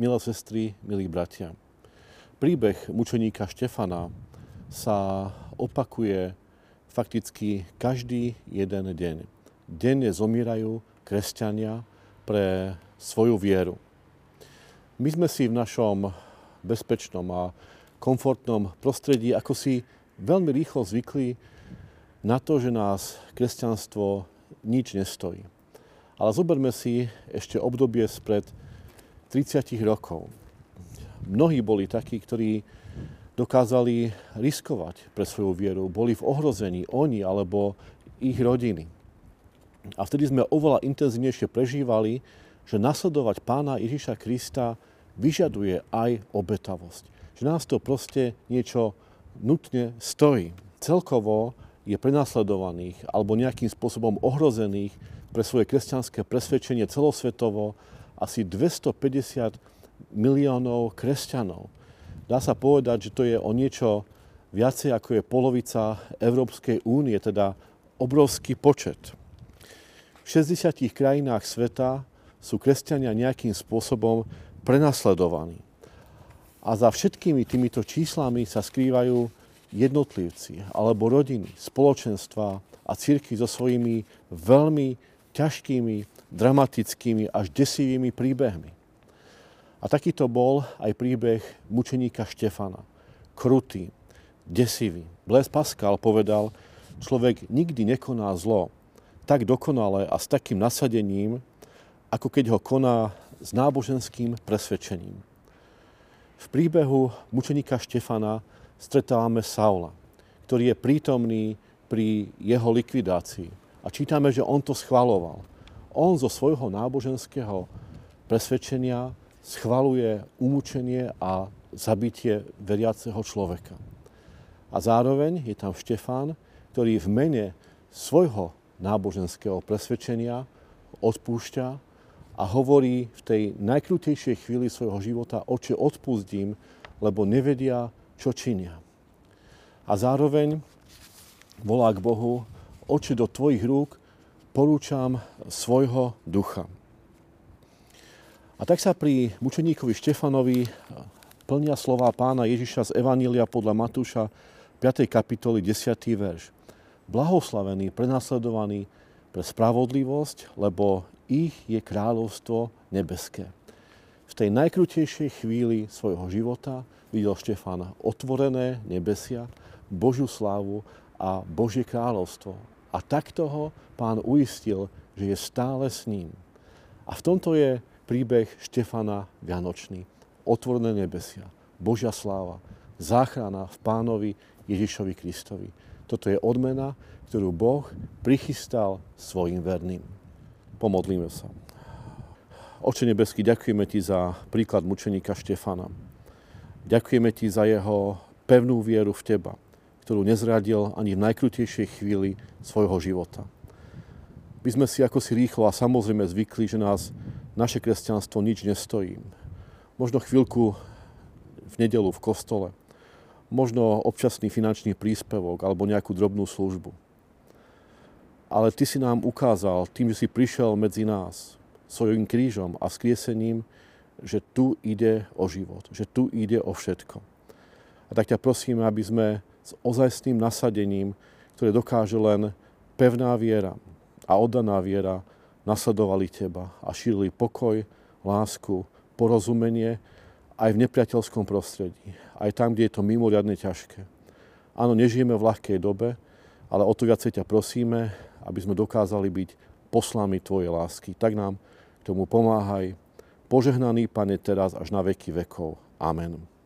milé sestry, milí bratia. Príbeh mučeníka Štefana sa opakuje fakticky každý jeden deň. Denne zomierajú kresťania pre svoju vieru. My sme si v našom bezpečnom a komfortnom prostredí ako si veľmi rýchlo zvykli na to, že nás kresťanstvo nič nestojí. Ale zoberme si ešte obdobie spred 30 rokov mnohí boli takí, ktorí dokázali riskovať pre svoju vieru, boli v ohrození oni alebo ich rodiny. A vtedy sme oveľa intenzívnejšie prežívali, že nasledovať pána Ježiša Krista vyžaduje aj obetavosť. Že nás to proste niečo nutne stojí. Celkovo je prenasledovaných alebo nejakým spôsobom ohrozených pre svoje kresťanské presvedčenie celosvetovo asi 250 miliónov kresťanov. Dá sa povedať, že to je o niečo viacej ako je polovica Európskej únie, teda obrovský počet. V 60 krajinách sveta sú kresťania nejakým spôsobom prenasledovaní. A za všetkými týmito číslami sa skrývajú jednotlivci alebo rodiny, spoločenstva a círky so svojimi veľmi ťažkými, dramatickými až desivými príbehmi. A takýto bol aj príbeh mučeníka Štefana. Krutý, desivý. Blaise Pascal povedal, človek nikdy nekoná zlo tak dokonale a s takým nasadením, ako keď ho koná s náboženským presvedčením. V príbehu mučeníka Štefana stretávame Saula, ktorý je prítomný pri jeho likvidácii. A čítame, že on to schvaloval. On zo svojho náboženského presvedčenia schvaluje umúčenie a zabitie veriaceho človeka. A zároveň je tam Štefán, ktorý v mene svojho náboženského presvedčenia odpúšťa a hovorí v tej najkrutejšej chvíli svojho života, oče, odpustím, lebo nevedia, čo činia. A zároveň volá k Bohu, oče, do tvojich rúk porúčam svojho ducha. A tak sa pri mučeníkovi Štefanovi plnia slova pána Ježiša z Evanília podľa Matúša 5. kapitoly 10. verš. Blahoslavení, prenasledovaní pre spravodlivosť, lebo ich je kráľovstvo nebeské. V tej najkrutejšej chvíli svojho života videl Štefan otvorené nebesia, Božiu slávu a Božie kráľovstvo. A takto ho pán uistil, že je stále s ním. A v tomto je príbeh Štefana Vianočný. Otvorené nebesia, Božia sláva, záchrana v pánovi Ježišovi Kristovi. Toto je odmena, ktorú Boh prichystal svojim verným. Pomodlíme sa. Oče nebeský, ďakujeme Ti za príklad mučeníka Štefana. Ďakujeme Ti za jeho pevnú vieru v Teba, ktorú nezradil ani v najkrutejšej chvíli svojho života. My sme si ako si rýchlo a samozrejme zvykli, že nás naše kresťanstvo nič nestojí. Možno chvíľku v nedelu v kostole, možno občasný finančný príspevok alebo nejakú drobnú službu. Ale ty si nám ukázal tým, že si prišiel medzi nás svojim krížom a skriesením, že tu ide o život, že tu ide o všetko. A tak ťa prosíme, aby sme s ozajstným nasadením, ktoré dokáže len pevná viera a oddaná viera, nasledovali teba a šírili pokoj, lásku, porozumenie aj v nepriateľskom prostredí. Aj tam, kde je to mimoriadne ťažké. Áno, nežijeme v ľahkej dobe, ale o to viacej ťa prosíme, aby sme dokázali byť poslami Tvojej lásky. Tak nám k tomu pomáhaj. Požehnaný, Pane, teraz až na veky vekov. Amen.